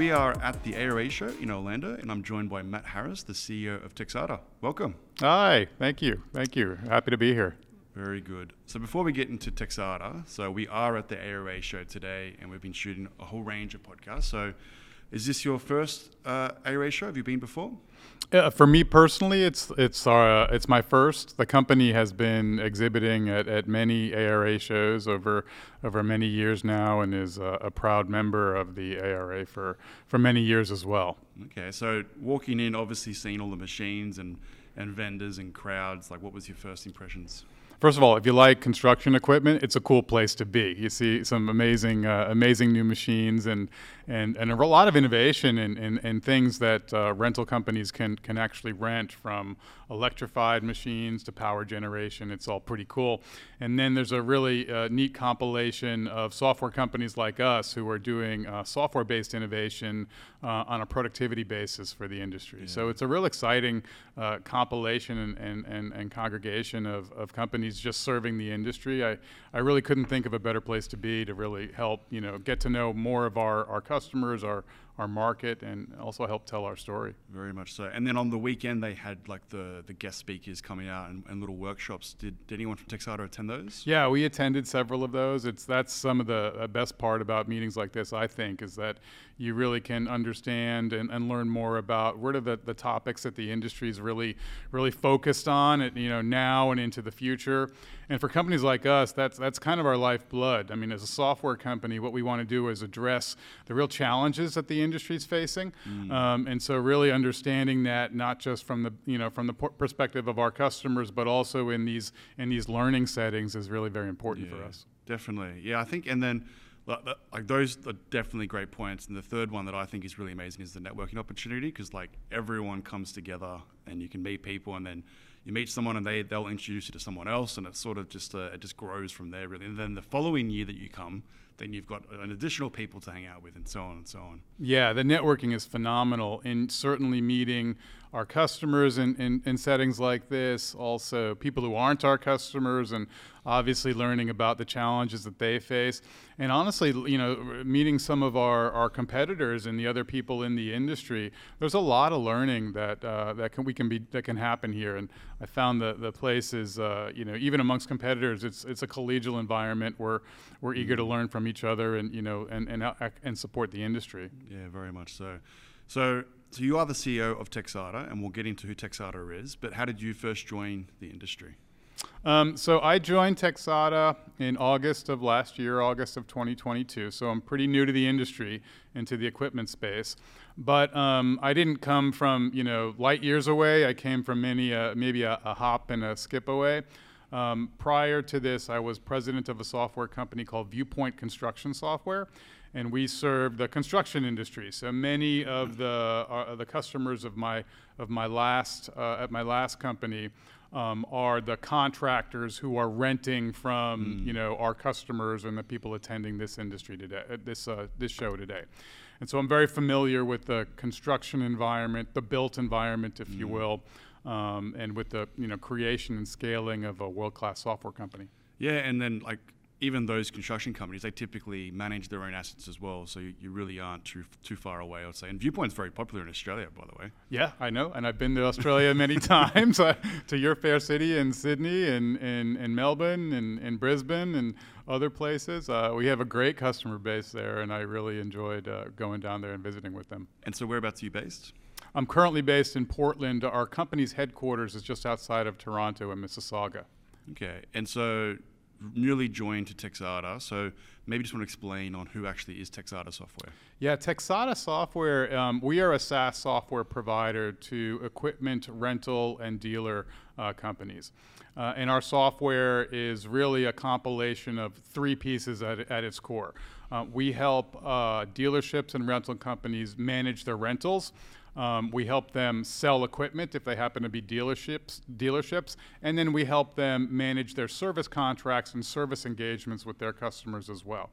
we are at the ARA show in Orlando, and I'm joined by Matt Harris, the CEO of Texada. Welcome. Hi, thank you, thank you. Happy to be here. Very good. So before we get into Texada, so we are at the ARA show today, and we've been shooting a whole range of podcasts. So, is this your first uh, ARA show? Have you been before? Uh, for me personally, it's it's uh, it's my first. The company has been exhibiting at, at many ARA shows over over many years now, and is a, a proud member of the ARA for for many years as well. Okay, so walking in, obviously seeing all the machines and and vendors and crowds, like what was your first impressions? First of all, if you like construction equipment, it's a cool place to be. You see some amazing, uh, amazing new machines and, and, and a lot of innovation and, and, and things that uh, rental companies can, can actually rent from electrified machines to power generation. It's all pretty cool. And then there's a really uh, neat compilation of software companies like us who are doing uh, software based innovation uh, on a productivity basis for the industry. Yeah. So it's a real exciting uh, compilation and, and, and, and congregation of, of companies companies just serving the industry. I, I really couldn't think of a better place to be to really help, you know, get to know more of our, our customers, our, our market, and also help tell our story. Very much so. And then on the weekend, they had like the, the guest speakers coming out and, and little workshops. Did, did anyone from Texada attend those? Yeah, we attended several of those. It's that's some of the best part about meetings like this, I think, is that you really can understand and, and learn more about what are the, the topics that the industry is really really focused on, at, you know, now and into the future. And for companies like us, that's that's kind of our lifeblood. I mean, as a software company, what we want to do is address the real challenges that the industry is facing, mm. um, and so really understanding that not just from the you know from the perspective of our customers, but also in these in these learning settings is really very important yeah, for us. Definitely, yeah. I think, and then like those are definitely great points. And the third one that I think is really amazing is the networking opportunity because like everyone comes together and you can meet people and then you meet someone and they they'll introduce you to someone else and it sort of just uh, it just grows from there really. And then the following year that you come, then you've got an additional people to hang out with and so on and so on. Yeah, the networking is phenomenal and certainly meeting our customers in, in, in, settings like this, also people who aren't our customers, and obviously learning about the challenges that they face. And honestly, you know, meeting some of our, our competitors and the other people in the industry, there's a lot of learning that uh, that can we can be that can happen here. And I found that the place is, uh, you know, even amongst competitors, it's it's a collegial environment where we're eager to learn from each other and you know and and and support the industry. Yeah, very much so. So so you are the CEO of Texada, and we'll get into who Texada is. But how did you first join the industry? Um, so I joined Texada in August of last year, August of 2022. So I'm pretty new to the industry into the equipment space. But um, I didn't come from you know light years away. I came from many uh, maybe a, a, hop and a skip away. Um, prior to this, I was president of a software company called Viewpoint Construction Software, and we serve the construction industry. So many of the uh, the customers of my of my last uh, at my last company um, are the contractors who are renting from mm. you know our customers and the people attending this industry today uh, this uh, this show today. And so I'm very familiar with the construction environment, the built environment, if mm. you will, um, and with the you know creation and scaling of a world-class software company. Yeah, and then like even those construction companies, they typically manage their own assets as well. So you, you, really aren't too too far away, I would say. And Viewpoint's very popular in Australia, by the way. Yeah, I know, and I've been to Australia many times, uh, to your fair city in Sydney and in, in Melbourne and in Brisbane and other places. Uh, we have a great customer base there, and I really enjoyed uh, going down there and visiting with them. And so, whereabouts are you based? I'm currently based in Portland. Our company's headquarters is just outside of Toronto in Mississauga. Okay, and so newly joined to Texada, so maybe just want to explain on who actually is Texada Software. Yeah, Texada Software, um, we are a SaaS software provider to equipment rental and dealer uh, companies. Uh, and our software is really a compilation of three pieces at, at its core. Uh, we help uh, dealerships and rental companies manage their rentals. Um, we help them sell equipment if they happen to be dealerships, dealerships, and then we help them manage their service contracts and service engagements with their customers as well.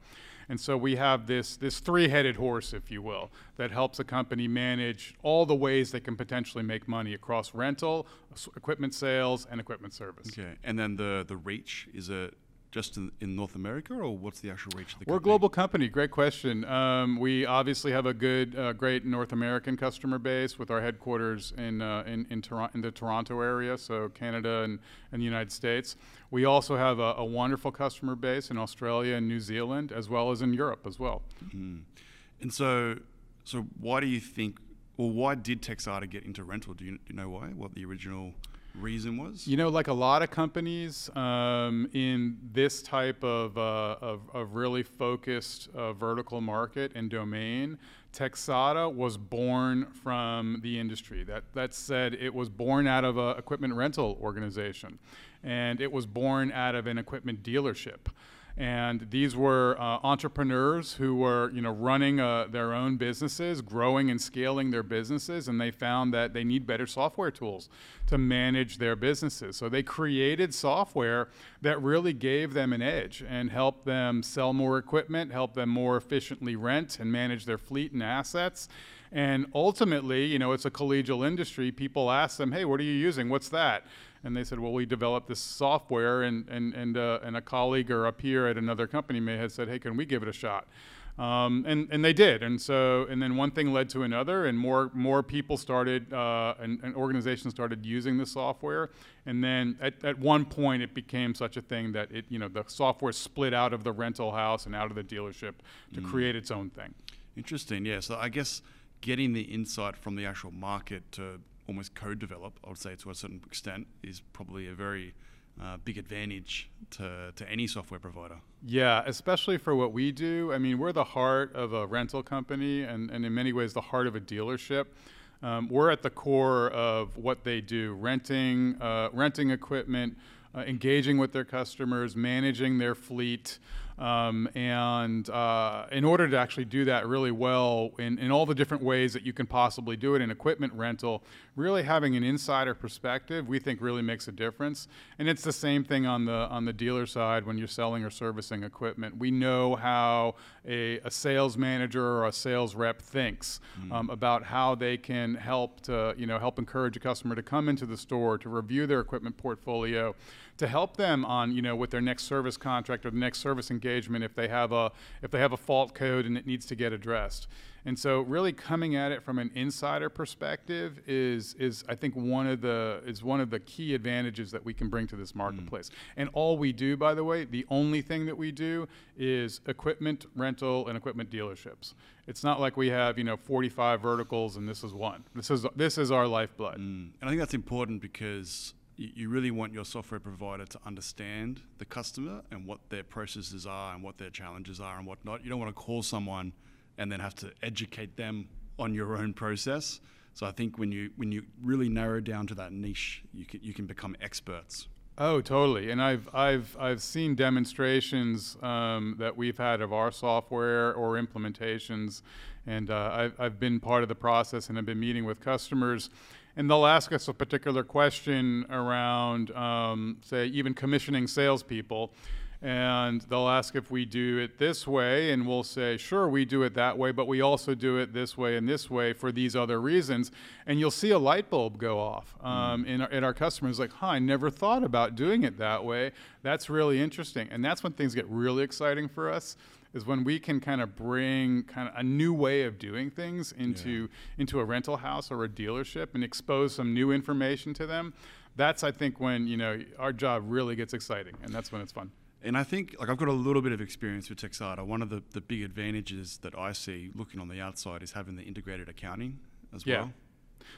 And so we have this, this three-headed horse, if you will, that helps a company manage all the ways they can potentially make money across rental, equipment sales, and equipment service. Okay, and then the, the reach, is it just in, in North America, or what's the actual reach of the We're a global company. Great question. Um, we obviously have a good, uh, great North American customer base with our headquarters in uh, in in, Toron- in the Toronto area, so Canada and, and the United States. We also have a, a wonderful customer base in Australia and New Zealand, as well as in Europe as well. And so, so why do you think, or why did Texada get into rental? Do you, do you know why? What the original reason was? You know, like a lot of companies um, in this type of, uh, of, of really focused uh, vertical market and domain, Texada was born from the industry. That, that said, it was born out of an equipment rental organization, and it was born out of an equipment dealership and these were uh, entrepreneurs who were you know running uh, their own businesses growing and scaling their businesses and they found that they need better software tools to manage their businesses. So they created software that really gave them an edge and helped them sell more equipment help them more efficiently rent and manage their fleet and assets. And ultimately you know it's a collegial industry. People ask them hey what are you using? What's that and they said, well, we developed this software, and and and, uh, and a colleague or a peer at another company may have said, hey, can we give it a shot? Um, and and they did, and so and then one thing led to another, and more more people started, uh, and, and organizations started using the software, and then at, at one point it became such a thing that it you know the software split out of the rental house and out of the dealership to create its own thing. Interesting. Yeah. So I guess getting the insight from the actual market to almost co-develop, I would say to a certain extent, is probably a very uh, big advantage to, to any software provider. Yeah, especially for what we do. I mean, we're the heart of a rental company and, and in many ways the heart of a dealership. Um, we're at the core of what they do renting, uh, renting equipment, uh, engaging with their customers, managing their fleet. Um, and uh, in order to actually do that really well in, in all the different ways that you can possibly do it in equipment rental, really having an insider perspective, we think really makes a difference. And it's the same thing on the on the dealer side when you're selling or servicing equipment. We know how a, a sales manager or a sales rep thinks um, about how they can help to you know help encourage a customer to come into the store to review their equipment portfolio to help them on you know with their next service contract or the next service engagement if they have a if they have a fault code and it needs to get addressed. And so really coming at it from an insider perspective is is I think one of the is one of the key advantages that we can bring to this marketplace. And all we do by the way, the only thing that we do is equipment rental and equipment dealerships. It's not like we have, you know, 45 verticals and this is one. This is this is our lifeblood. Mm. And I think that's important because you, you really want your software provider to understand the customer and what their processes are and what their challenges are and whatnot. You don't want to call someone and then have to educate them on your own process. So I think when you when you really narrow down to that niche, you can you can become experts. Oh, totally. And I've I've I've seen demonstrations um, that we've had of our software or implementations, and uh, I've I've been part of the process and I've been meeting with customers, and they'll ask us a particular question around, um, say, even commissioning salespeople. And they'll ask if we do it this way, and we'll say, sure, we do it that way, but we also do it this way and this way for these other reasons. And you'll see a light bulb go off um, in, our, in our customers, like, huh, I never thought about doing it that way. That's really interesting. And that's when things get really exciting for us is when we can kind of bring kind of a new way of doing things into into a rental house or a dealership and expose some new information to them. That's I think when you know our job really gets exciting, and that's when it's fun. And I think, like, I've got a little bit of experience with Texada. One of the, the big advantages that I see looking on the outside is having the integrated accounting as Yeah. well.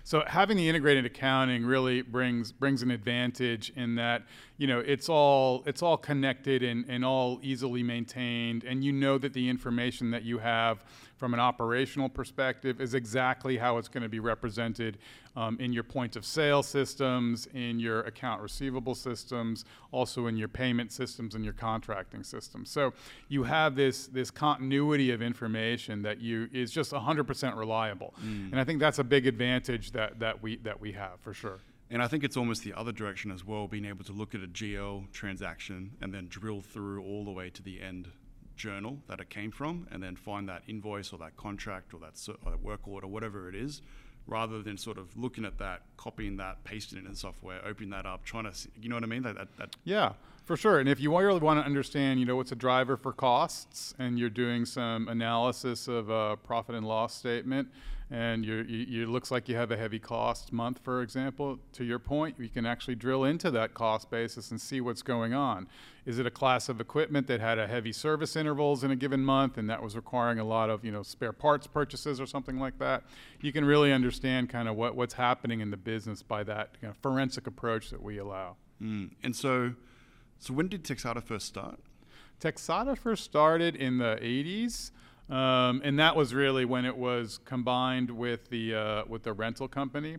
So having the integrated accounting really brings brings an advantage in that you know it's all it's all connected and, and all easily maintained, and you know that the information that you have from an operational perspective is exactly how it's going to be represented um, in your point of sale systems, in your account receivable systems, also in your payment systems and your contracting systems. So you have this this continuity of information that you is just 100% reliable, and I think that's a big advantage that that we that we have for sure. And I think it's almost the other direction as well, being able to look at a GL transaction and then drill through all the way to the end journal that it came from, and then find that invoice or that contract or that, or that work order, whatever it is, rather than sort of looking at that, copying that, pasting it in software, opening that up, trying to, see, you know what I mean? That, that, that Yeah, for sure. And if you really want to understand, you know, what's a driver for costs, and you're doing some analysis of a profit and loss statement, and you're, you, you looks like you have a heavy cost month, for example. To your point, you can actually drill into that cost basis and see what's going on. Is it a class of equipment that had a heavy service intervals in a given month, and that was requiring a lot of, you know, spare parts purchases or something like that? You can really understand kind of what, what's happening in the business by that you know, forensic approach that we allow. mm. And so, so when did Texada first start? Texada first started in the 80s, um, and that was really when it was combined with the uh, with the rental company.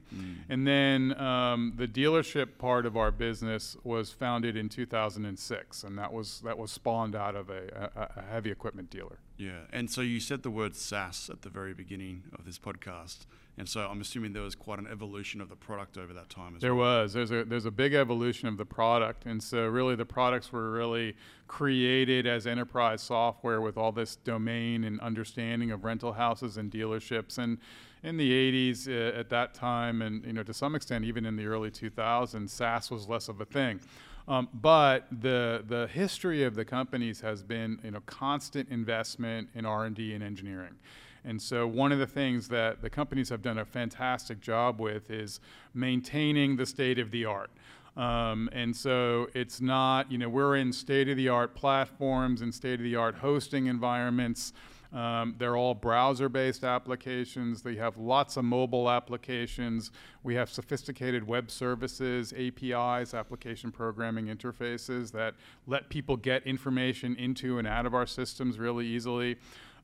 And then um, the dealership part of our business was founded in 2006, and that was that was spawned out of a, a, a heavy equipment dealer. Yeah, and so you said the word SaaS at the very beginning of this podcast, and so I'm assuming there was quite an evolution of the product over that time as well. There well. was. There's a there's a big evolution of the product, and so really the products were really created as enterprise software with all this domain and understanding of rental houses and dealerships. And in the 80s, uh, at that time, and you know to some extent even in the early 2000s, SaaS was less of a thing. Um, but the the history of the companies has been you know constant investment in R and D and engineering. And so one of the things that the companies have done a fantastic job with is maintaining the state of the art. Um, and so it's not, you know, we're in state of the art platforms and state of the art hosting environments. Um, they're all browser based applications. They have lots of mobile applications. We have sophisticated web services, APIs, application programming interfaces that let people get information into and out of our systems really easily.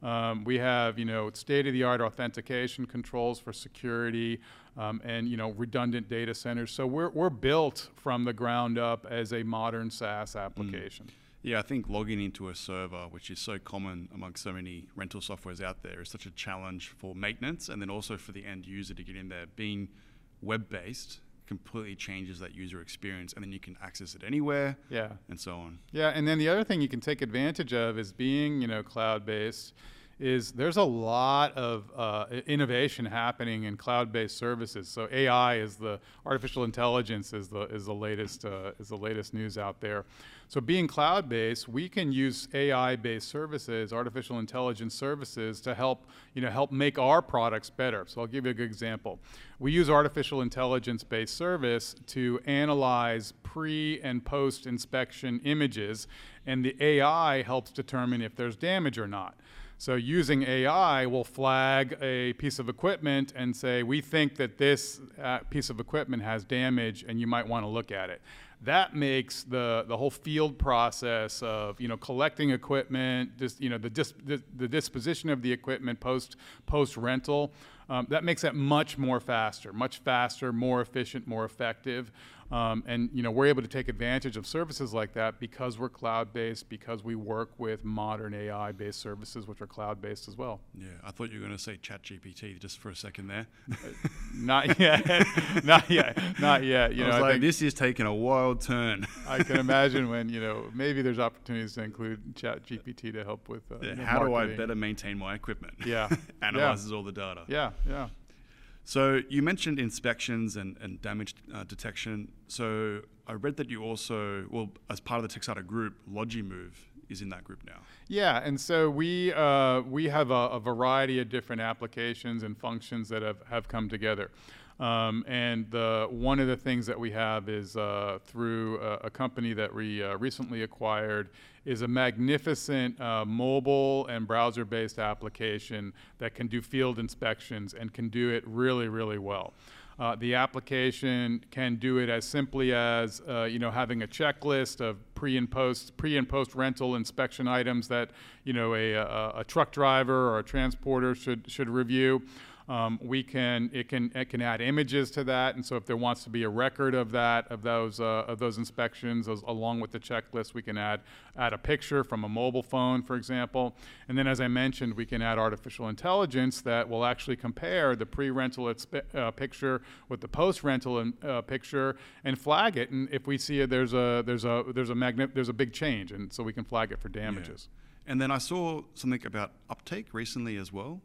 Um, we have, you know, state-of-the-art authentication controls for security, um, and you know, redundant data centers. So we're we're built from the ground up as a modern SaaS application. Yeah, I think logging into a server, which is so common among so many rental softwares out there, is such a challenge for maintenance and then also for the end user to get in there. Being web based completely changes that user experience, and then you can access it anywhere Yeah. and so on. Yeah, and then the other thing you can take advantage of is being, you know, cloud-based. Is there's a lot of uh, innovation happening in cloud-based services. So AI is the artificial intelligence is the is the latest uh, is the latest news out there. So being cloud-based, we can use AI-based services, artificial intelligence services, to help you know help make our products better. So I'll give you a good example. We use artificial intelligence-based service to analyze pre and post inspection images, and the AI helps determine if there's damage or not. So using AI will flag a piece of equipment and say, we think that this uh, piece of equipment has damage and you might want to look at it. That makes the, the whole field process of you know collecting equipment, just you know the, dis, the, the disposition of the equipment post post rental, um, that makes it much more faster, much faster, more efficient, more effective. Um, and you know we're able to take advantage of services like that because we're cloud-based, because we work with modern AI-based services which are cloud-based as well. Yeah, I thought you were going to say ChatGPT just for a second there. Not yet, not yet, not yet. You I know, like, this is taking a wild turn. I can imagine when you know maybe there's opportunities to include ChatGPT to help with. Uh, Yeah, you know, How do I better maintain my equipment? Yeah, Analyzes all the data. Yeah, yeah. So you mentioned inspections and, and damage uh, detection. So I read that you also, well, as part of the Texada group, Logimove is in that group now. Yeah, and so we uh, we have a, a variety of different applications and functions that have, have come together. Um, and the, one of the things that we have is uh, through a, a company that we uh, recently acquired is a magnificent uh, mobile and browser-based application that can do field inspections and can do it really, really well. Uh, the application can do it as simply as uh, you know having a checklist of pre and post pre and post rental inspection items that you know a, a, a truck driver or a transporter should should review. Um, we can it can it can add images to that, and so if there wants to be a record of that of those uh, of those inspections as, along with the checklist, we can add add a picture from a mobile phone, for example, and then as I mentioned, we can add artificial intelligence that will actually compare the pre-rental uh, picture with the post-rental in- uh, picture and flag it, and if we see it, there's a there's a there's a magnet there's a big change, and so we can flag it for damages. And then I saw something about uptake recently as well.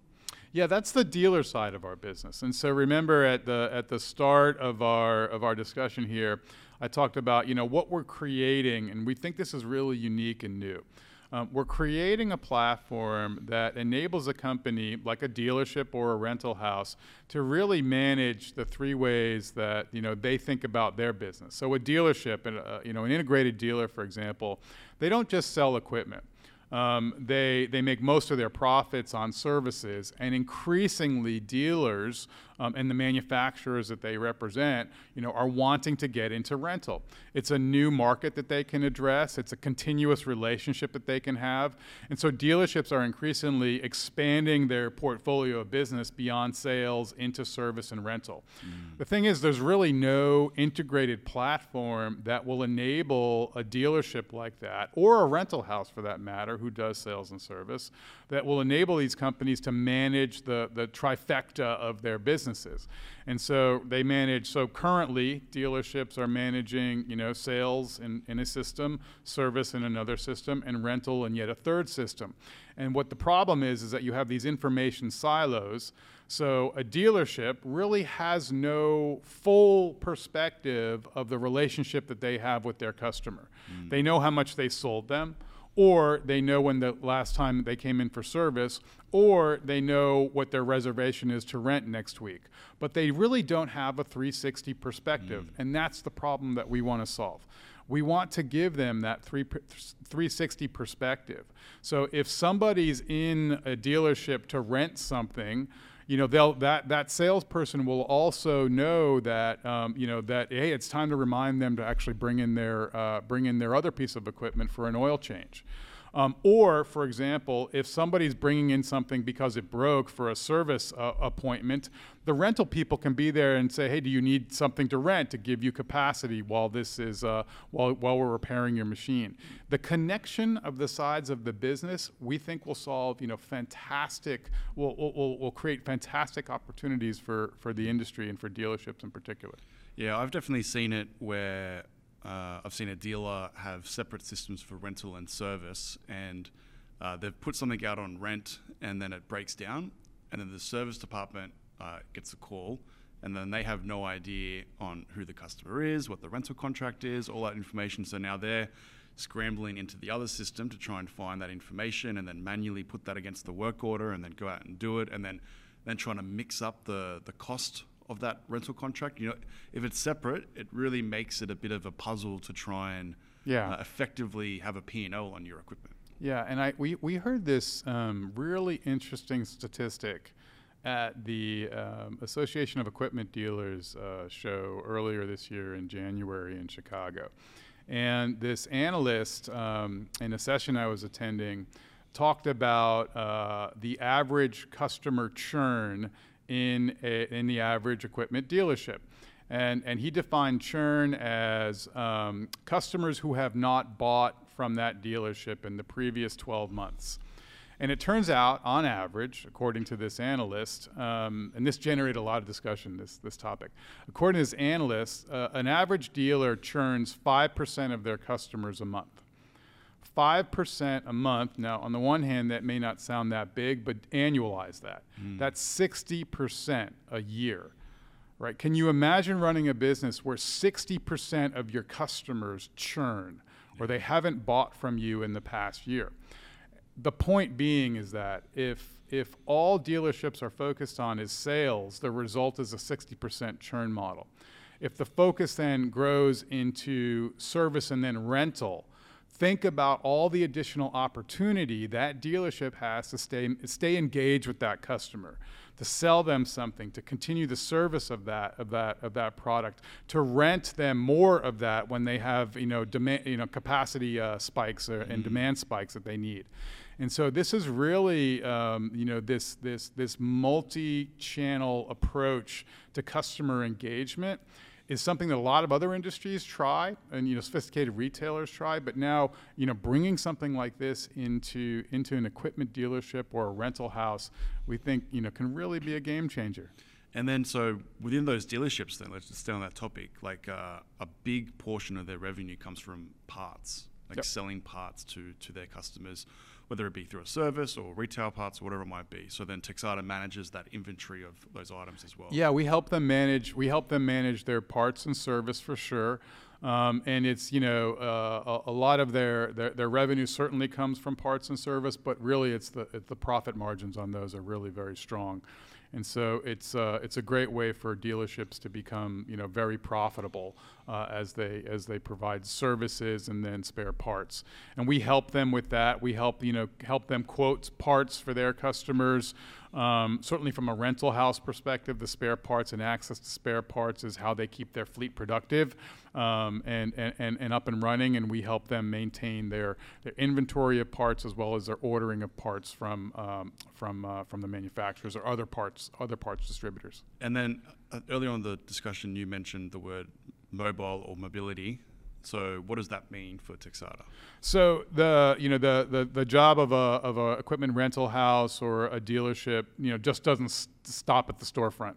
Yeah, that's the dealer side of our business. And so remember at the at the start of our of our discussion here, I talked about you know what we're creating, and we think this is really unique and new. Um, we're creating a platform that enables a company like a dealership or a rental house to really manage the three ways that you know they think about their business. So a dealership, and uh, you know, an integrated dealer, for example, they don't just sell equipment. Um, they, they make most of their profits on services, and increasingly dealers um, and the manufacturers that they represent, you know, are wanting to get into rental. It's a new market that they can address. It's a continuous relationship that they can have, and so dealerships are increasingly expanding their portfolio of business beyond sales into service and rental. Mm. The thing is, there's really no integrated platform that will enable a dealership like that, or a rental house for that matter who does sales and service that will enable these companies to manage the, the trifecta of their businesses. And so they manage, so currently dealerships are managing, you know, sales in, in a system, service in another system, and rental in yet a third system. And what the problem is, is that you have these information silos. So a dealership really has no full perspective of the relationship that they have with their customer. Mm. They know how much they sold them or they know when the last time they came in for service, or they know what their reservation is to rent next week. But they really don't have a 360 perspective, mm. and that's the problem that we want to solve. We want to give them that 360 perspective. So if somebody's in a dealership to rent something, you know they'll that that salesperson will also know that um, you know that hey it's time to remind them to actually bring in their uh, bring in their other piece of equipment for an oil change. Um, or, for example, if somebody's bringing in something because it broke for a service uh, appointment, the rental people can be there and say, "Hey, do you need something to rent to give you capacity while this is uh, while while we're repairing your machine?" The connection of the sides of the business, we think, will solve you know fantastic will will, will create fantastic opportunities for for the industry and for dealerships in particular. Yeah, I've definitely seen it where uh, I've seen a dealer have separate systems for rental and service, and uh, they've put something out on rent, and then it breaks down, and then the service department uh, gets a call, and then they have no idea on who the customer is, what the rental contract is, all that information. So now they're scrambling into the other system to try and find that information, and then manually put that against the work order, and then go out and do it, and then then trying to mix up the the cost of that rental contract. You know, if it's separate, it really makes it a bit of a puzzle to try and yeah. Uh, effectively have a P&L on your equipment. Yeah, and I we, we heard this um, really interesting statistic at the um, Association of Equipment Dealers uh, show earlier this year in January in Chicago. And this analyst um, in a session I was attending talked about uh, the average customer churn in, a, in the average equipment dealership. And, and he defined churn as um, customers who have not bought from that dealership in the previous 12 months. And it turns out, on average, according to this analyst, um, and this generated a lot of discussion, this, this topic. According to this analyst, uh, an average dealer churns 5% of their customers a month. 5% a month. Now, on the one hand, that may not sound that big, but annualize that. Mm. That's 60% a year, right? Can you imagine running a business where 60% of your customers churn or they haven't bought from you in the past year? The point being is that if if all dealerships are focused on is sales, the result is a 60% churn model. If the focus then grows into service and then rental, think about all the additional opportunity that dealership has to stay, stay engaged with that customer to sell them something to continue the service of that of that of that product to rent them more of that when they have you know demand you know capacity uh, spikes or, and mm-hmm. demand spikes that they need and so this is really um, you know this this this multi-channel approach to customer engagement is something that a lot of other industries try and you know sophisticated retailers try but now you know bringing something like this into into an equipment dealership or a rental house we think you know can really be a game changer and then so within those dealerships then let's just stay on that topic like uh, a big portion of their revenue comes from parts like yep. selling parts to to their customers whether it be through a service or retail parts or whatever it might be. So then Texada manages that inventory of those items as well. Yeah, we help them manage. We help them manage their parts and service for sure. Um, and it's you know uh, a, a, lot of their, their their revenue certainly comes from parts and service, but really it's the it's the profit margins on those are really very strong. And so it's uh, it's a great way for dealerships to become you know very profitable uh, as they as they provide services and then spare parts. And we help them with that. We help you know help them quote parts for their customers. Um, certainly, from a rental house perspective, the spare parts and access to spare parts is how they keep their fleet productive um, and, and, and up and running. And we help them maintain their, their inventory of parts as well as their ordering of parts from, um, from, uh, from the manufacturers or other parts, other parts distributors. And then uh, earlier on in the discussion, you mentioned the word mobile or mobility. So what does that mean for Texada? So the you know the, the, the job of a of a equipment rental house or a dealership you know just doesn't st- stop at the storefront.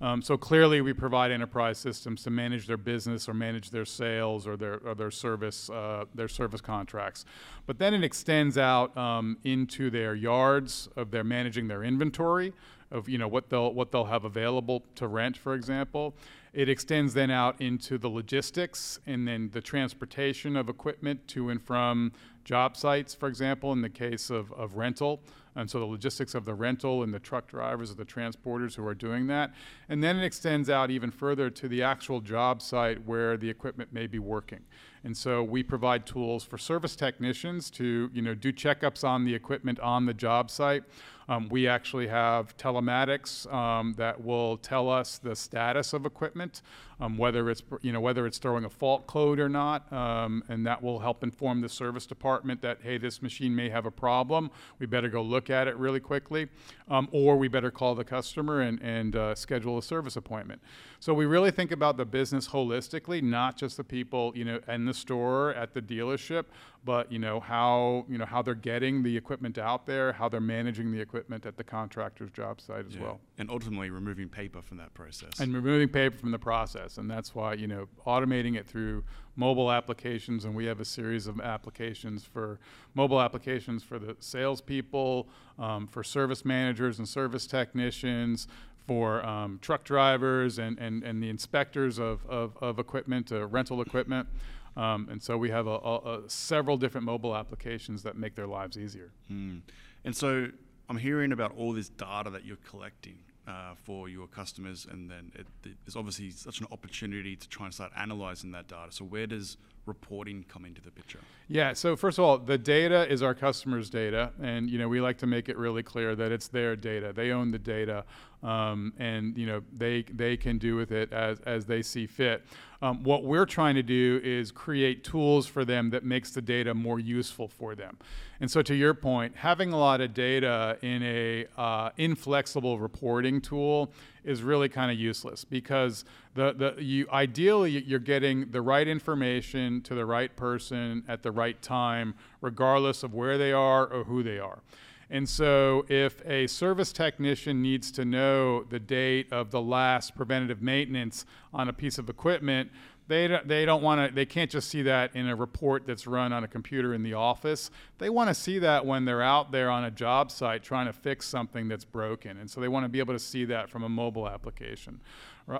Um, so clearly, we provide enterprise systems to manage their business or manage their sales or their or their service uh, their service contracts. But then it extends out um, into their yards of their managing their inventory of you know what they'll what they'll have available to rent, for example. It extends then out into the logistics and then the transportation of equipment to and from job sites, for example, in the case of, of rental. And so the logistics of the rental and the truck drivers or the transporters who are doing that. And then it extends out even further to the actual job site where the equipment may be working. And so we provide tools for service technicians to, you know, do checkups on the equipment on the job site. Um, we actually have telematics um, that will tell us the status of equipment, um, whether it's you know whether it's throwing a fault code or not, um, and that will help inform the service department that hey, this machine may have a problem. We better go look at it really quickly, um, or we better call the customer and and uh, schedule a service appointment. So we really think about the business holistically, not just the people you know in the store at the dealership, but you know how you know how they're getting the equipment out there, how they're managing the equipment at the contractor's job site as Yeah. well, And ultimately removing paper from that process. and removing paper from the process. And that's why you know automating it through mobile applications, and we have a series of applications for mobile applications for the salespeople, um, for service managers and service technicians. For um, truck drivers and, and, and the inspectors of, of, of equipment, uh, rental equipment. Um, and so we have a, a, a several different mobile applications that make their lives easier. Mm. And so I'm hearing about all this data that you're collecting uh, for your customers, and then it, there's obviously such an opportunity to try and start analyzing that data. So where does reporting come into the picture? Yeah. So first of all, the data is our customers' data, and you know we like to make it really clear that it's their data. They own the data, um, and you know they they can do with it as as they see fit. Um, what we're trying to do is create tools for them that makes the data more useful for them. And so, to your point, having a lot of data in a uh, inflexible reporting tool is really kind of useless because the, the you ideally you're getting the right information to the right person at the right time, regardless of where they are or who they are. And so, if a service technician needs to know the date of the last preventative maintenance on a piece of equipment, they don't, they don't want to they can't just see that in a report that's run on a computer in the office. They want to see that when they're out there on a job site trying to fix something that's broken. And so they want to be able to see that from a mobile application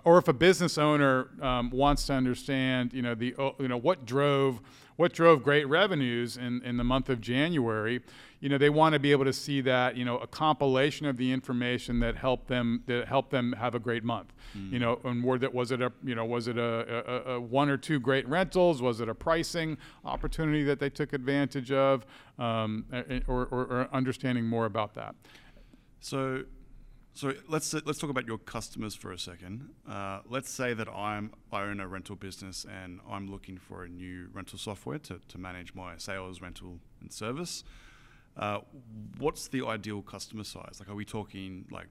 or if a business owner um, wants to understand you know the you know what drove what drove great revenues in, in the month of January, you know, they want to be able to see that, you know, a compilation of the information that helped them that helped them have a great month. Mm. You know, and were that was it a you know was it a, a, a, one or two great rentals? Was it a pricing opportunity that they took advantage of, um, or, or, or understanding more about that? So so let's let's talk about your customers for a second. Uh, let's say that I'm I own a rental business and I'm looking for a new rental software to, to manage my sales, rental, and service. Uh, what's the ideal customer size? Like, are we talking like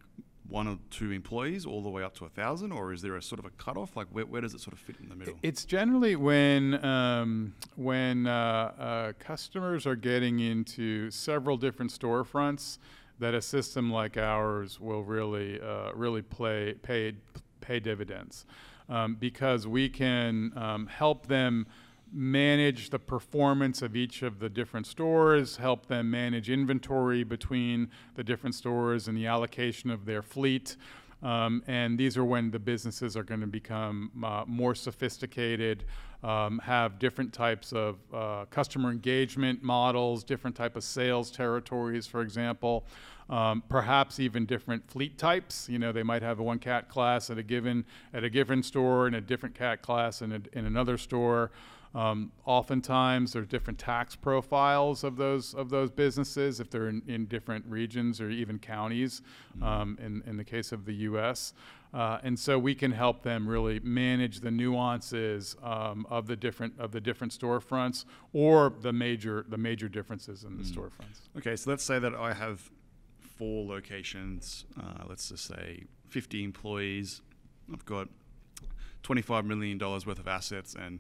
one or two employees all the way up to a thousand, or is there a sort of a cutoff? Like, where, where does it sort of fit in the middle? It's generally when um, when uh, uh, customers are getting into several different storefronts that a system like ours will really uh, really play pay pay dividends um, because we can um, help them manage the performance of each of the different stores, help them manage inventory between the different stores and the allocation of their fleet. Um, and these are when the businesses are going to become uh, more sophisticated, um, have different types of uh, customer engagement models, different type of sales territories, for example. Um, perhaps even different fleet types. You know, they might have a one cat class at a given at a given store and a different cat class in, a, in another store. Um, oftentimes, there's different tax profiles of those of those businesses if they're in, in different regions or even counties. Um, in in the case of the U.S., uh, and so we can help them really manage the nuances um, of the different of the different storefronts or the major the major differences in the storefronts. Okay, so let's say that I have four locations. Uh, let's just say 50 employees. I've got 25 million dollars worth of assets, and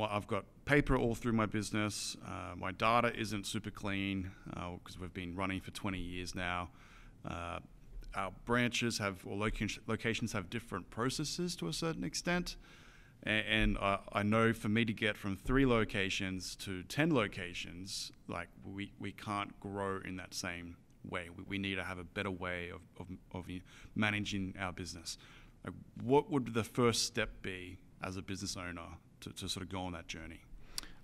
I've got paper all through my business. Uh, my data isn't super clean because we've been running for 20 years now. Uh, our branches have or location, locations have different processes to a certain extent. And I, I know for me to get from three locations to 10 locations, like we, we can't grow in that same way. We, we need to have a better way of, of, of managing our business. Like what would the first step be as a business owner to, to sort of go on that journey?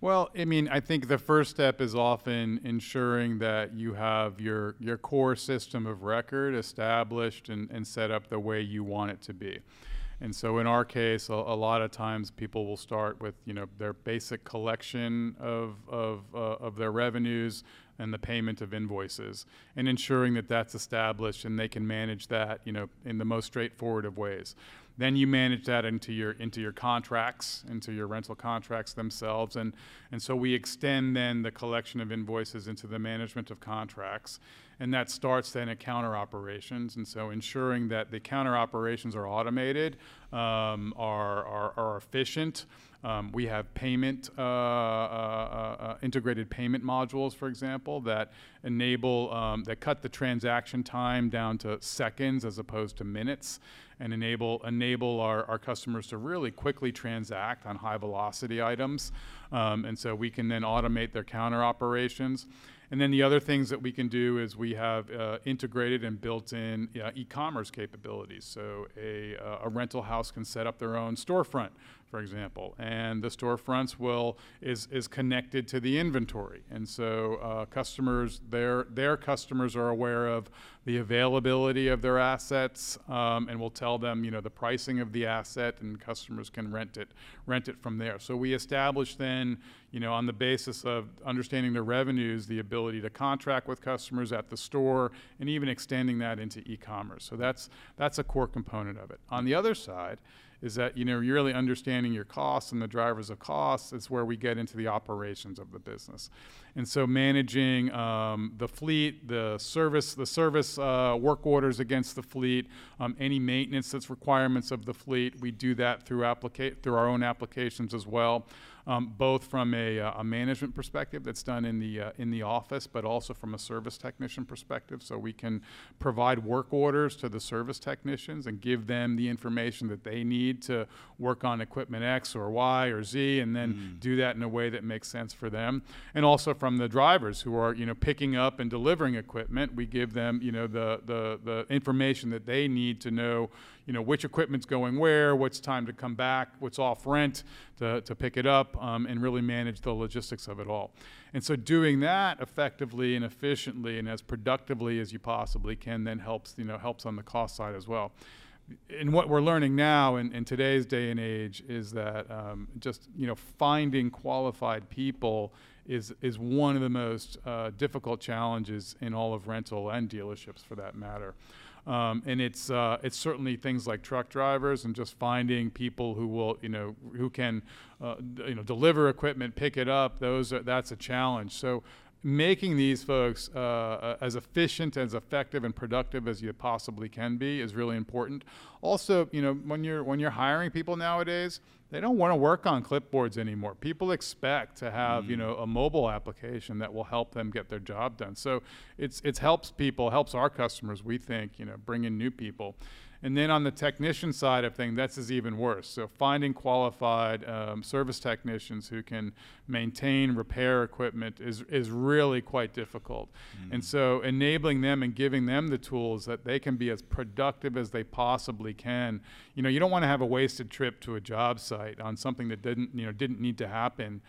Well, I mean, I think the first step is often ensuring that you have your, your core system of record established and, and set up the way you want it to be. And so in our case, a, a lot of times people will start with, you know, their basic collection of, of, uh, of their revenues and the payment of invoices and ensuring that that's established and they can manage that, you know, in the most straightforward of ways. Then you manage that into your into your contracts, into your rental contracts themselves, and and so we extend then the collection of invoices into the management of contracts, and that starts then at counter operations, and so ensuring that the counter operations are automated, um, are, are are efficient. Um, we have payment, uh, uh, uh, integrated payment modules, for example, that enable, um, that cut the transaction time down to seconds as opposed to minutes and enable, enable our, our customers to really quickly transact on high velocity items. Um, and so we can then automate their counter operations. And then the other things that we can do is we have uh, integrated and built-in uh, e-commerce capabilities. So a, uh, a rental house can set up their own storefront, for example, and the storefronts will is is connected to the inventory. And so uh, customers, their their customers are aware of the availability of their assets, um, and we'll tell them, you know, the pricing of the asset, and customers can rent it rent it from there. So we establish then, you know, on the basis of understanding their revenues, the ability to contract with customers at the store, and even extending that into e-commerce. So that's that's a core component of it. On the other side is that you know you're really understanding your costs and the drivers of costs is where we get into the operations of the business. And so managing um, the fleet the service the service uh, work orders against the fleet um, any maintenance that's requirements of the fleet we do that through applica- through our own applications as well um, both from a, uh, a management perspective that's done in the uh, in the office, but also from a service technician perspective. So we can provide work orders to the service technicians and give them the information that they need to work on equipment X or Y or Z, and then do that in a way that makes sense for them. And also from the drivers who are you know picking up and delivering equipment, we give them you know the the the information that they need to know you know which equipment's going where, what's time to come back, what's off rent to, to pick it up, um, and really manage the logistics of it all. And so doing that effectively and efficiently and as productively as you possibly can then helps you know helps on the cost side as well. And what we're learning now in, in today's day and age is that um, just you know finding qualified people is is one of the most uh, difficult challenges in all of rental and dealerships for that matter. Um, and it's uh, it's certainly things like truck drivers and just finding people who will you know who can uh, you know deliver equipment, pick it up. Those are, that's a challenge. So making these folks uh, uh, as efficient, as effective, and productive as you possibly can be is really important. Also, you know, when you're when you're hiring people nowadays, they don't want to work on clipboards anymore. People expect to have you mm. know a mobile application that will help them get their job done. So it's it helps people, helps our customers. We think you know bring in new people. And then on the technician side of things, that's is even worse. So finding qualified um, service technicians who can maintain, repair equipment is is really quite difficult. And so enabling them and giving them the tools that they can be as productive as they possibly can. You know, you don't want to have a wasted trip to a job site on something that didn't you know didn't need to happen.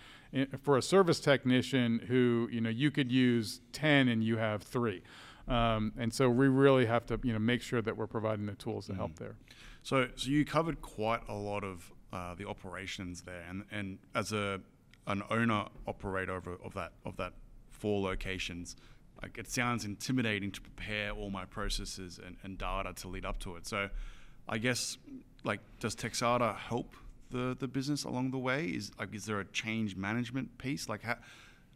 For a service technician who you know you could use ten and you have three. Um, and so we really have to, you know, make sure that we're providing the tools to help there. So, so you covered quite a lot of uh, the operations there, and, and as a an owner operator of, of that of that four locations, like it sounds intimidating to prepare all my processes and, and data to lead up to it. So, I guess like does Texada help the the business along the way? Is like is there a change management piece? Like how?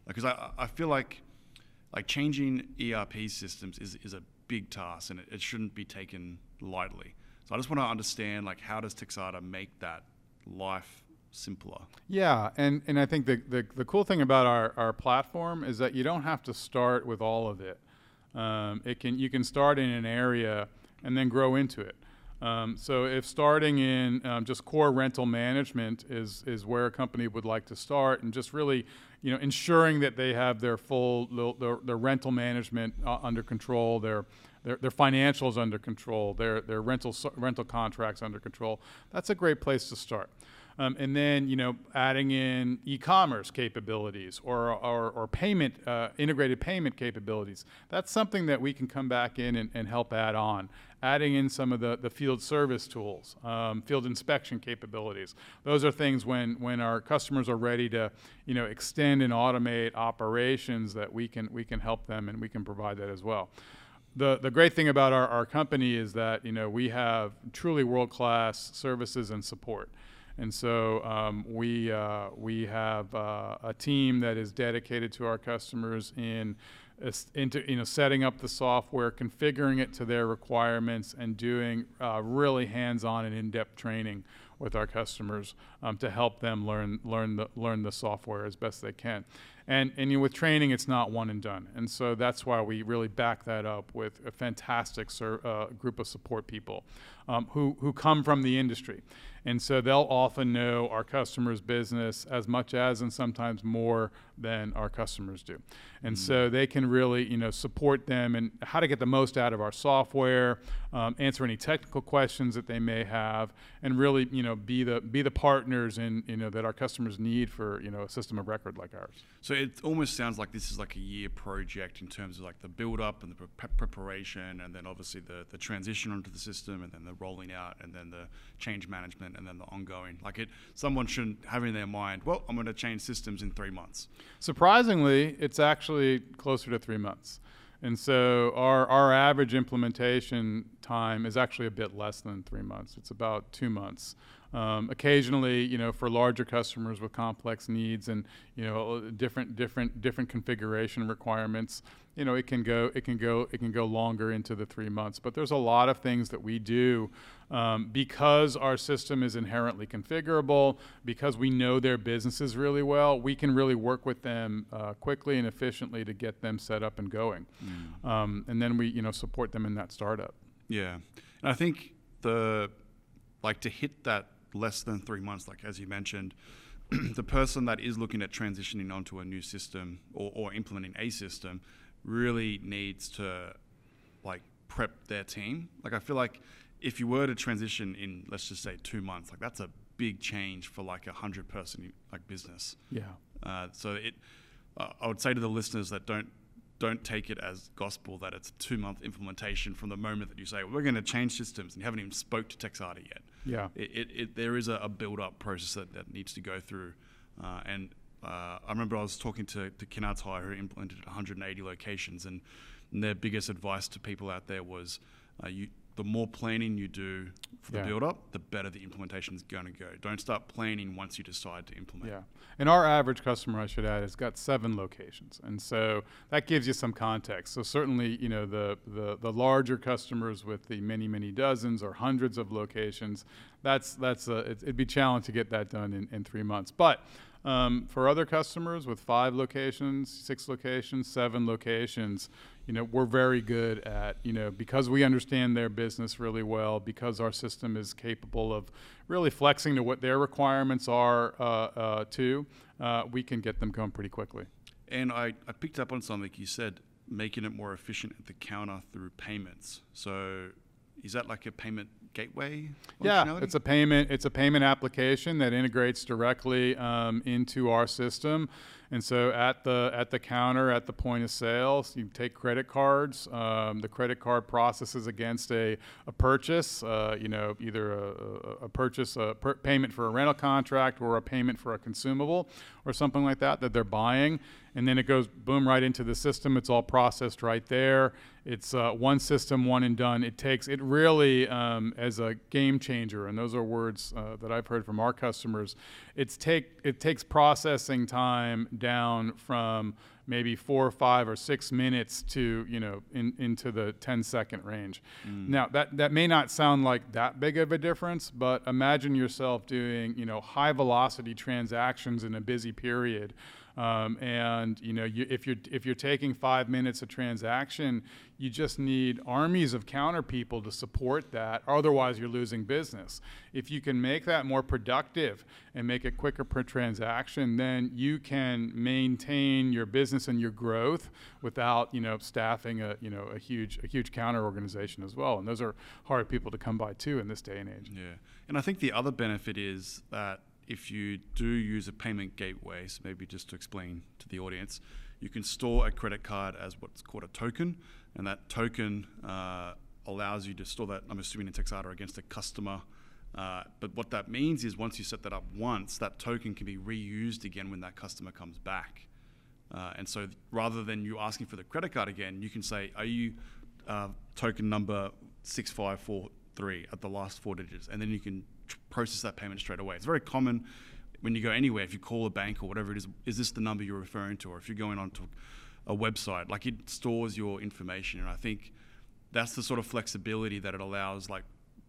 Because I I feel like like changing ERP systems is, is a big task and it, it shouldn't be taken lightly. So I just want to understand like how does Texada make that life simpler? Yeah, and, and I think the, the, the cool thing about our, our platform is that you don't have to start with all of it. Um, it can you can start in an area and then grow into it. Um, so if starting in um, just core rental management is is where a company would like to start, and just really, you know, ensuring that they have their full their, their rental management uh, under control, their their, their financials under control, their their rental rental contracts under control. That's a great place to start. Um, and then, you know, adding in e-commerce capabilities or, or, or payment, uh, integrated payment capabilities. That's something that we can come back in and, and help add on. Adding in some of the, the field service tools, um, field inspection capabilities. Those are things when, when our customers are ready to, you know, extend and automate operations that we can, we can help them and we can provide that as well the, the great thing about our, our company is that you know we have truly world class services and support. And so um, we, uh, we have uh, a team that is dedicated to our customers in into, you know, setting up the software, configuring it to their requirements, and doing uh, really hands-on and in-depth training with our customers um, to help them learn learn the learn the software as best they can. And and you know, with training, it's not one and done. And so that's why we really back that up with a fantastic uh, group of support people um, who who come from the industry. And so they'll often know our customers' business as much as and sometimes more than our customers do. And mm. so they can really, you know, support them and how to get the most out of our software, um, answer any technical questions that they may have, and really, you know, be the be the partners in, you know, that our customers need for, you know, a system of record like ours. So it almost sounds like this is like a year project in terms of like the build up and the pre- preparation, and then obviously the, the transition onto the system, and then the rolling out, and then the change management, and then the ongoing. Like it, someone shouldn't have in their mind, well, I'm going to change systems in three months. Surprisingly, it's actually closer to three months. And so our, our average implementation time is actually a bit less than three months. It's about two months. Um, occasionally, you know, for larger customers with complex needs and you know different different different configuration requirements, you know, it can go it can go it can go longer into the three months. But there's a lot of things that we do um, because our system is inherently configurable, because we know their businesses really well. We can really work with them uh, quickly and efficiently to get them set up and going, um, and then we you know support them in that startup. Yeah, and I think the like to hit that less than three months, like as you mentioned, the person that is looking at transitioning onto a new system or, or implementing a system really needs to like prep their team. Like I feel like if you were to transition in let's just say two months, like that's a big change for like a hundred person like business. Yeah. Uh, so it, uh, I would say to the listeners that don't don't take it as gospel that it's a two month implementation from the moment that you say we're going to change systems and you haven't even spoke to Texada yet. Yeah. It, it, it there is a, a build up process that, that needs to go through, uh, and uh, I remember I was talking to to Kinatai who implemented 180 locations, and, and their biggest advice to people out there was uh, you. The more planning you do for the Yeah. build up, the better the implementation is going to go. Don't start planning once you decide to implement. Yeah. And our average customer, I should add, has got seven locations. And so that gives you some context. So certainly, you know, the, the, the larger customers with the many, many dozens or hundreds of locations, that's, that's a, it, it'd be challenging to get that done in, in three months. But Um, for other customers with five locations, six locations, seven locations, you know, we're very good at, you know, because we understand their business really well, because our system is capable of really flexing to what their requirements are uh, uh, too, uh, we can get them going pretty quickly. And I, I picked up on something you said, making it more efficient at the counter through payments. So is that like a payment gateway? Yeah, it's a payment. It's a payment application that integrates directly um, into our system. And so at the at the counter, at the point of sale, you take credit cards. Um, the credit card processes against a, a purchase. Uh, you know, either a, a, a purchase, a per payment for a rental contract, or a payment for a consumable, or something like that that they're buying. And then it goes boom right into the system. It's all processed right there. It's uh, one system, one and done. It takes it really um, as a game changer, and those are words uh, that I've heard from our customers. It's take it takes processing time down from maybe four or five or six minutes to you know in, into the 10 second range mm. now that that may not sound like that big of a difference but imagine yourself doing you know high velocity transactions in a busy period um, and you know, you, if you're if you're taking five minutes a transaction, you just need armies of counter people to support that. Otherwise, you're losing business. If you can make that more productive and make it quicker per transaction, then you can maintain your business and your growth without you know staffing a you know a huge a huge counter organization as well. And those are hard people to come by too in this day and age. Yeah, and I think the other benefit is that if you do use a payment gateway, so maybe just to explain to the audience, you can store a credit card as what's called a token, and that token uh, allows you to store that, I'm assuming in Texada, against a customer. Uh, but what that means is once you set that up once, that token can be reused again when that customer comes back. Uh, and so th- rather than you asking for the credit card again, you can say, Are you uh, token number 6543 at the last four digits? And then you can process that payment straight away. It's very common when you go anywhere, if you call a bank or whatever it is, is this the number you're referring to? Or if you're going onto a website, like it stores your information. And I think that's the sort of flexibility that it allows, like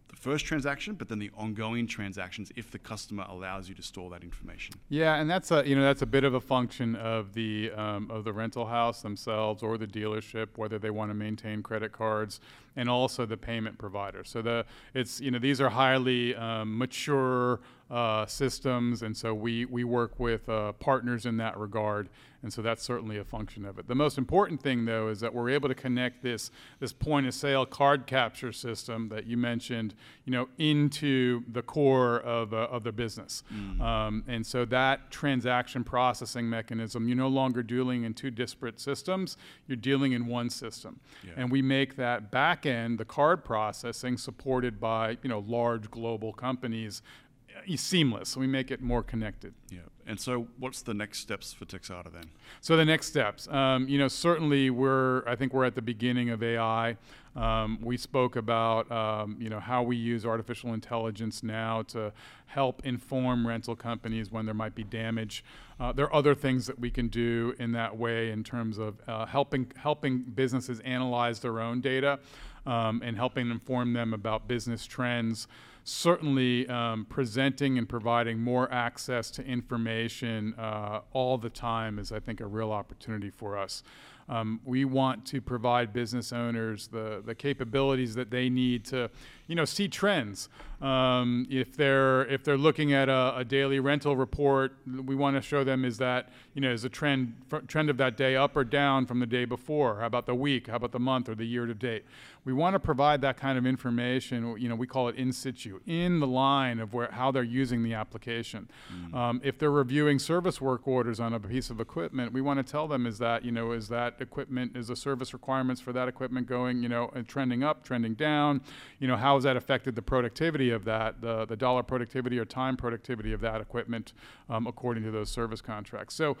the first transaction, but then the ongoing transactions if the customer allows you to store that information. Yeah, and that's a you know that's a bit of a function of the um, of the rental house themselves or the dealership whether they want to maintain credit cards and also the payment provider. So the it's you know these are highly um, mature uh, systems, and so we we work with uh, partners in that regard and so that's certainly a function of it. The most important thing, though, is that we're able to connect this this point of sale card capture system that you mentioned, you know, into the core of, uh, of the business. Mm. Um, and so that transaction processing mechanism, you're no longer dealing in two disparate systems. You're dealing in one system, yeah. and we make that back end, the card processing, supported by you know large global companies eh, is seamless. So We make it more connected. Yeah. And so, what's the next steps for Texada then? So the next steps, um, you know, certainly we're. I think we're at the beginning of AI. Um, we spoke about, um, you know, how we use artificial intelligence now to help inform rental companies when there might be damage. Uh, there are other things that we can do in that way in terms of uh, helping helping businesses analyze their own data um, and helping inform them about business trends certainly um, presenting and providing more access to information uh, all the time is, I think, a real opportunity for us. Um, we want to provide business owners the, the capabilities that they need to, you know, see trends. Um, if they're if they're looking at a, a, daily rental report, we want to show them is that you know is the trend trend of that day up or down from the day before? How about the week? How about the month or the year to date? We want to provide that kind of information. You know, we call it in situ, in the line of where how they're using the application. Mm. Um, if they're reviewing service work orders on a piece of equipment, we want to tell them is that you know is that equipment is the service requirements for that equipment going you know and trending up, trending down? You know, how has that affected the productivity of that, the, the dollar productivity or time productivity of that equipment um, according to those service contracts. So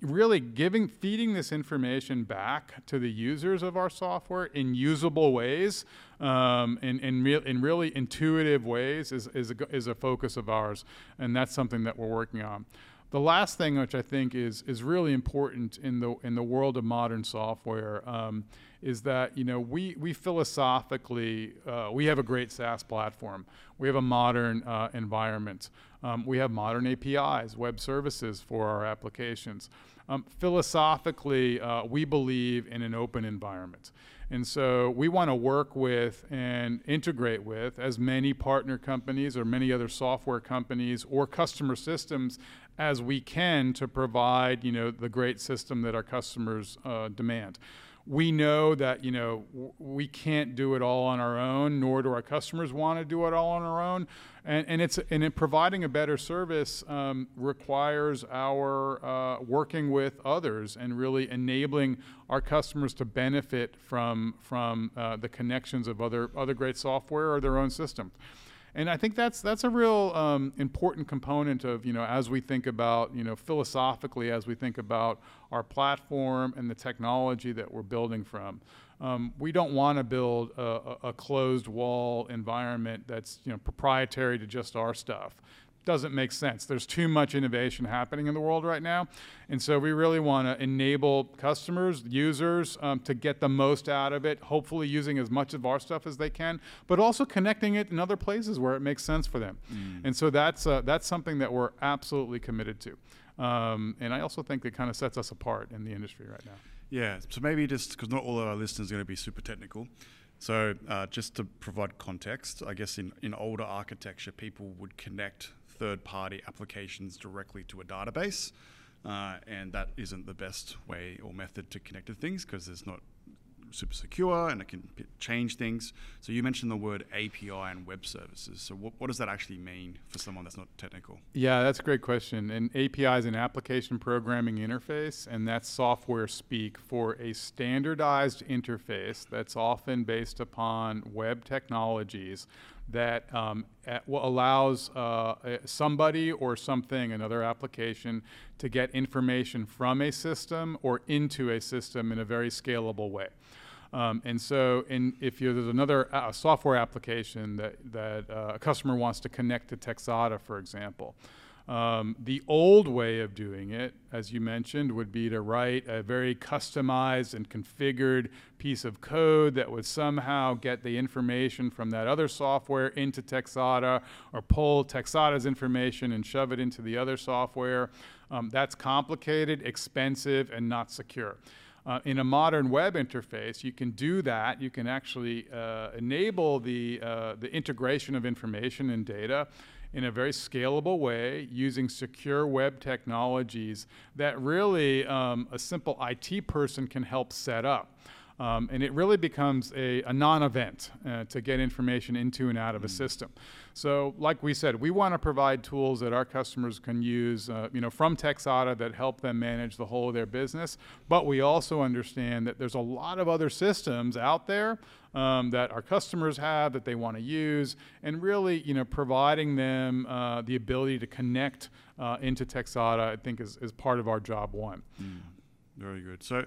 really giving, feeding this information back to the users of our software in usable ways, um, in, in, re- in really intuitive ways is, is, a, is a focus of ours. And that's something that we're working on. The last thing, which I think is is really important in the in the world of modern software, um, is that you know we we philosophically uh, we have a great SaaS platform. We have a modern uh, environment. Um, we have modern APIs, web services for our applications. Um, philosophically, uh, we believe in an open environment. And so we want to work with and integrate with as many partner companies or many other software companies or customer systems as we can to provide, you know, the great system that our customers uh, demand we know that you know we can't do it all on our own, nor do our customers want to do it all on our own. And, and it's and it providing a better service um, requires our uh, working with others and really enabling our customers to benefit from from uh, the connections of other other great software or their own systems and I think that's that's a real um, important component of you know as we think about you know philosophically as we think about our platform and the technology that we're building from. Um, we don't want to build a, a, closed wall environment that's you know proprietary to just our stuff doesn't make sense. There's too much innovation happening in the world right now. And so we really want to enable customers, users, um, to get the most out of it, hopefully using as much of our stuff as they can, but also connecting it in other places where it makes sense for them. Mm. And so that's, uh, that's something that we're absolutely committed to. Um, and I also think it kind of sets us apart in the industry right now. Yeah, so maybe just because not all of our listeners are going to be super technical. So, uh, just to provide context, I guess in, in older architecture, people would connect third party applications directly to a database. Uh, and that isn't the best way or method to connect to things because it's not super secure and it can p- change things. So you mentioned the word API and web services. So what, what does that actually mean for someone that's not technical? Yeah, that's a great question. And API is an application programming interface, and that's software speak for a standardized interface that's often based upon web technologies that um, allows uh, somebody or something, another application, to get information from a system or into a system in a very scalable way. Um, and so, in, if you, there's another uh, software application that, that uh, a customer wants to connect to Texada, for example, um, the old way of doing it, as you mentioned, would be to write a very customized and configured piece of code that would somehow get the information from that other software into Texada or pull Texada's information and shove it into the other software. Um, that's complicated, expensive, and not secure. Uh, in a modern web interface, you can do that. You can actually uh, enable the, uh, the integration of information and data in a very scalable way using secure web technologies that really um, a simple IT person can help set up. Um, and it really becomes a, a non event uh, to get information into and out of mm. a system. So, like we said, we want to provide tools that our customers can use uh, you know, from Texada that help them manage the whole of their business. But we also understand that there's a lot of other systems out there um, that our customers have that they want to use, and really, you know, providing them uh, the ability to connect uh, into Texada, I think, is, is part of our job one. Mm. Very good. So,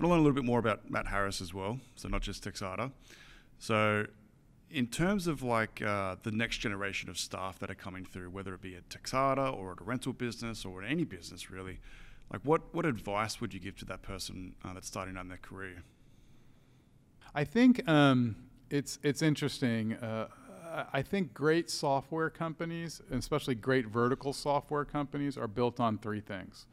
I want to learn a little bit more about Matt Harris as well, so not just Texada. So, in terms of like uh, the next generation of staff that are coming through, whether it be at Texada or at a rental business or at any business really, like what, what advice would you give to that person uh, that's starting out in their career? I think um, it's it's interesting. Uh, I think great software companies, especially great vertical software companies, are built on three things.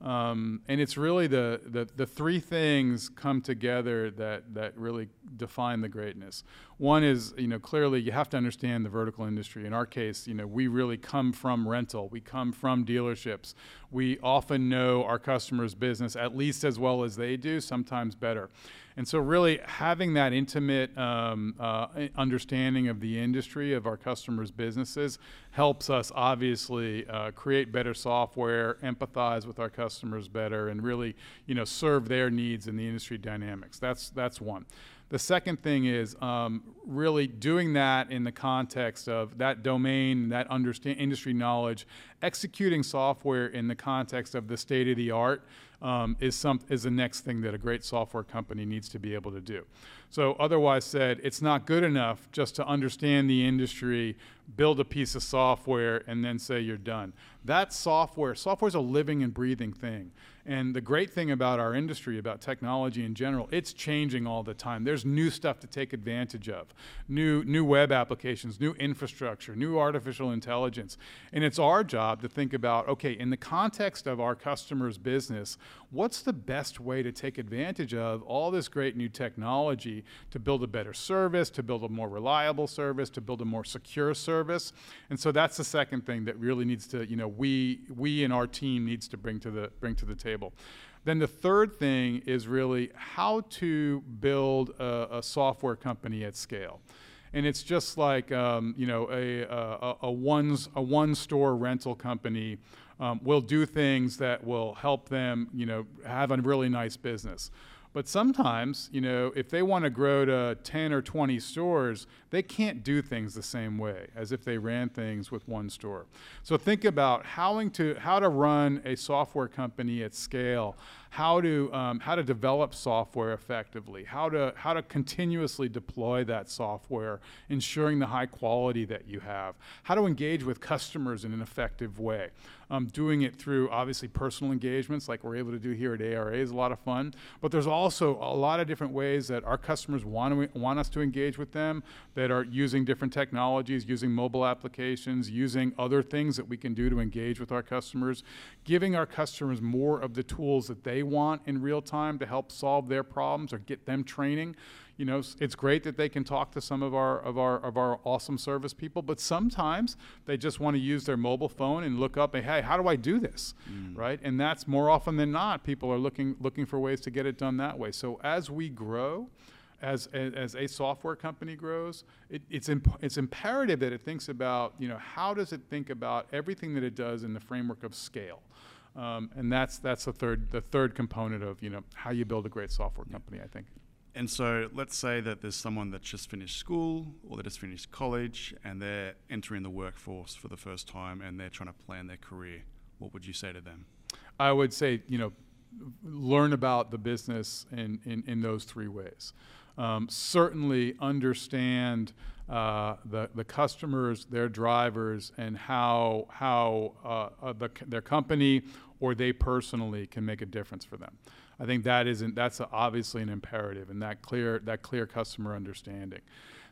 Um, and it's really the, the, the, three things come together that, that really define the greatness. One is, you know, clearly you have to understand the vertical industry. In our case, you know, we really come from rental. We come from dealerships. We often know our customers' business at least as well as they do, sometimes better. And so, really having that intimate um, uh, understanding of the industry, of our customers' businesses, helps us obviously uh, create better software, empathize with our customers better, and really, you know, serve their needs in the industry dynamics. That's that's one. The second thing is um, really doing that in the context of that domain, that understand industry knowledge, executing software in the context of the state of the art um, is some is the next thing that a great software company needs to be able to do. So otherwise said, it's not good enough just to understand the industry, build a piece of software, and then say you're done. That software, software is a living and breathing thing. And the great thing about our industry, about technology in general, it's changing all the time. There's new stuff to take advantage of, new new web applications, new infrastructure, new artificial intelligence. And it's our job to think about, okay, in the context of our customer's business, what's the best way to take advantage of all this great new technology to build a better service, to build a more reliable service, to build a more secure service? And so that's the second thing that really needs to, you know, we we and our team needs to bring to the bring to the table. Then the third thing is really how to build a, a software company at scale. And it's just like um, you know a, a, a one a one store rental company um, will do things that will help them you know have a really nice business. But sometimes, you know, if they want to grow to 10 or 20 stores, they can't do things the same way as if they ran things with one store. So think about how to, how to run a software company at scale, how to, um, how to develop software effectively, how to, how to continuously deploy that software, ensuring the high quality that you have, how to engage with customers in an effective way. Um, doing it through obviously personal engagements like we're able to do here at ARA is a lot of fun, but there's also a lot of different ways that our customers want, to, want us to engage with them that are using different technologies, using mobile applications, using other things that we can do to engage with our customers, giving our customers more of the tools that they want in real time to help solve their problems or get them training you know, it's great that they can talk to some of our of our of our awesome service people, but sometimes they just want to use their mobile phone and look up, hey, how do I do this, mm. right? And that's more often than not, people are looking looking for ways to get it done that way. So as we grow, as, as a software company grows, it, it's, imp- it's imperative that it thinks about, you know, how does it think about everything that it does in the framework of scale? Um, and that's, that's the, third, the third component of, you know, how you build a great software company, I think. And so let's say that there's someone that just finished school or they just finished college and they're entering the workforce for the first time and they're trying to plan their career. What would you say to them? I would say, you know, learn about the business in, in, in those three ways. Um, certainly understand uh, the, the customers, their drivers, and how, how uh, uh, the, their company or they personally can make a difference for them. I think that isn't that's a, obviously an imperative, and that clear that clear customer understanding.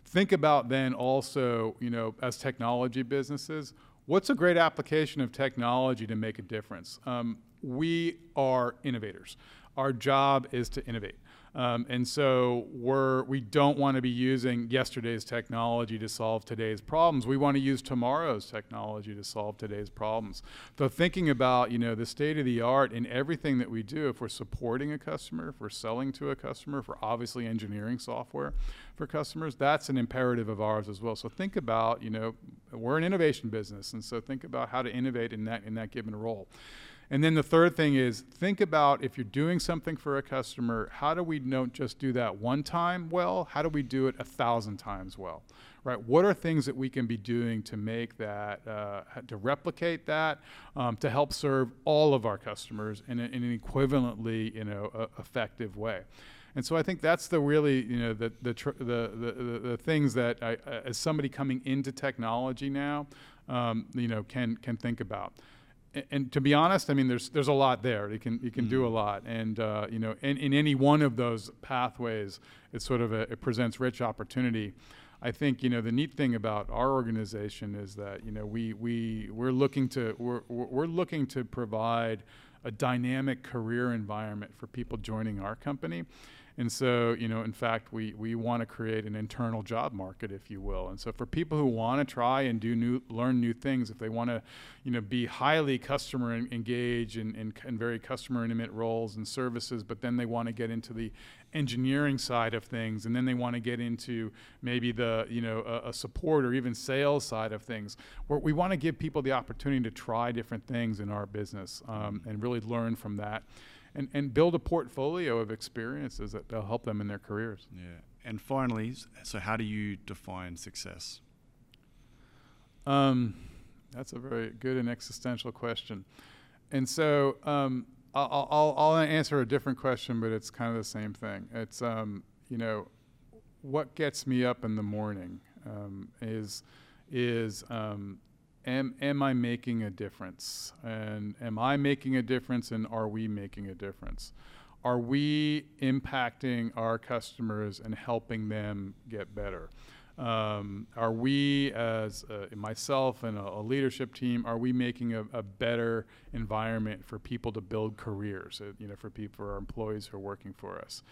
Think about then also, you know, as technology businesses, what's a great application of technology to make a difference? Um, we are innovators. Our job is to innovate. Um, and so we're, we don't want to be using yesterday's technology to solve today's problems. We want to use tomorrow's technology to solve today's problems. So thinking about, you know, the state of the art in everything that we do, if we're supporting a customer, if we're selling to a customer, if we're obviously engineering software for customers, that's an imperative of ours as well. So think about, you know, we're an innovation business, and so think about how to innovate in that in that given role. And then the third thing is think about if you're doing something for a customer, how do we don't just do that one time well? How do we do it a thousand times well? Right? What are things that we can be doing to make that, uh, to replicate that, um, to help serve all of our customers in, a, in an equivalently, you know, uh, effective way? And so I think that's the really, you know, the the tr- the, the, the, things that I, as somebody coming into technology now, um, you know, can can think about and to be honest, I mean, there's there's a lot there. You can you can mm. do a mm. lot, and uh, you know, in, in any one of those pathways, it sort of a, it presents rich opportunity. I think you know the neat thing about our organization is that you know we we we're looking to we're we're looking to provide a dynamic career environment for people joining our company. And so, you know, in fact, we, we want to create an internal job market, if you will. And so, for people who want to try and do new, learn new things, if they want to, you know, be highly customer engaged and in, in, in, very customer intimate roles and services, but then they want to get into the engineering side of things, and then they want to get into maybe the, you know, a, a support or even sales side of things, where we want to give people the opportunity to try different things in our business um, and really learn from that and, and build a portfolio of experiences that will help them in their careers. Yeah. And finally, so how do you define success? Um, that's a very good and existential question. And so um, I'll, I'll, I'll, answer a different question, but it's kind of the same thing. It's, um, you know, what gets me up in the morning um, is, is um, am, am I making a difference? And am I making a difference and are we making a difference? Are we impacting our customers and helping them get better? Um, are we, as uh, myself and a, a, leadership team, are we making a, a, better environment for people to build careers? Uh, you know, for people, for our employees who are working for us.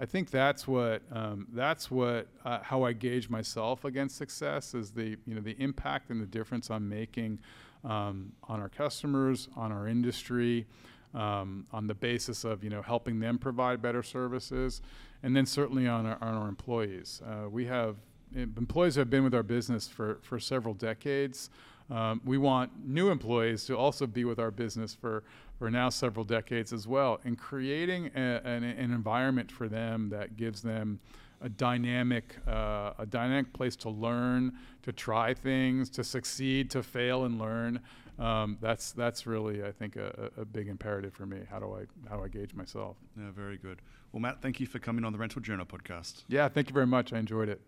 I think that's what um, that's what uh, how I gauge myself against success is the you know the impact and the difference I'm making um, on our customers, on our industry, um, on the basis of you know helping them provide better services, and then certainly on our, on our employees. Uh, we have employees who have been with our business for for several decades. Um, we want new employees to also be with our business for, for now several decades as well, and creating a, an, an, environment for them that gives them a dynamic, uh, a dynamic place to learn, to try things, to succeed, to fail and learn. Um, that's that's really, I think, a, a, big imperative for me. How do I how do I gauge myself? Yeah, very good. Well, Matt, thank you for coming on the Rental Journal podcast. Yeah, thank you very much. I enjoyed it.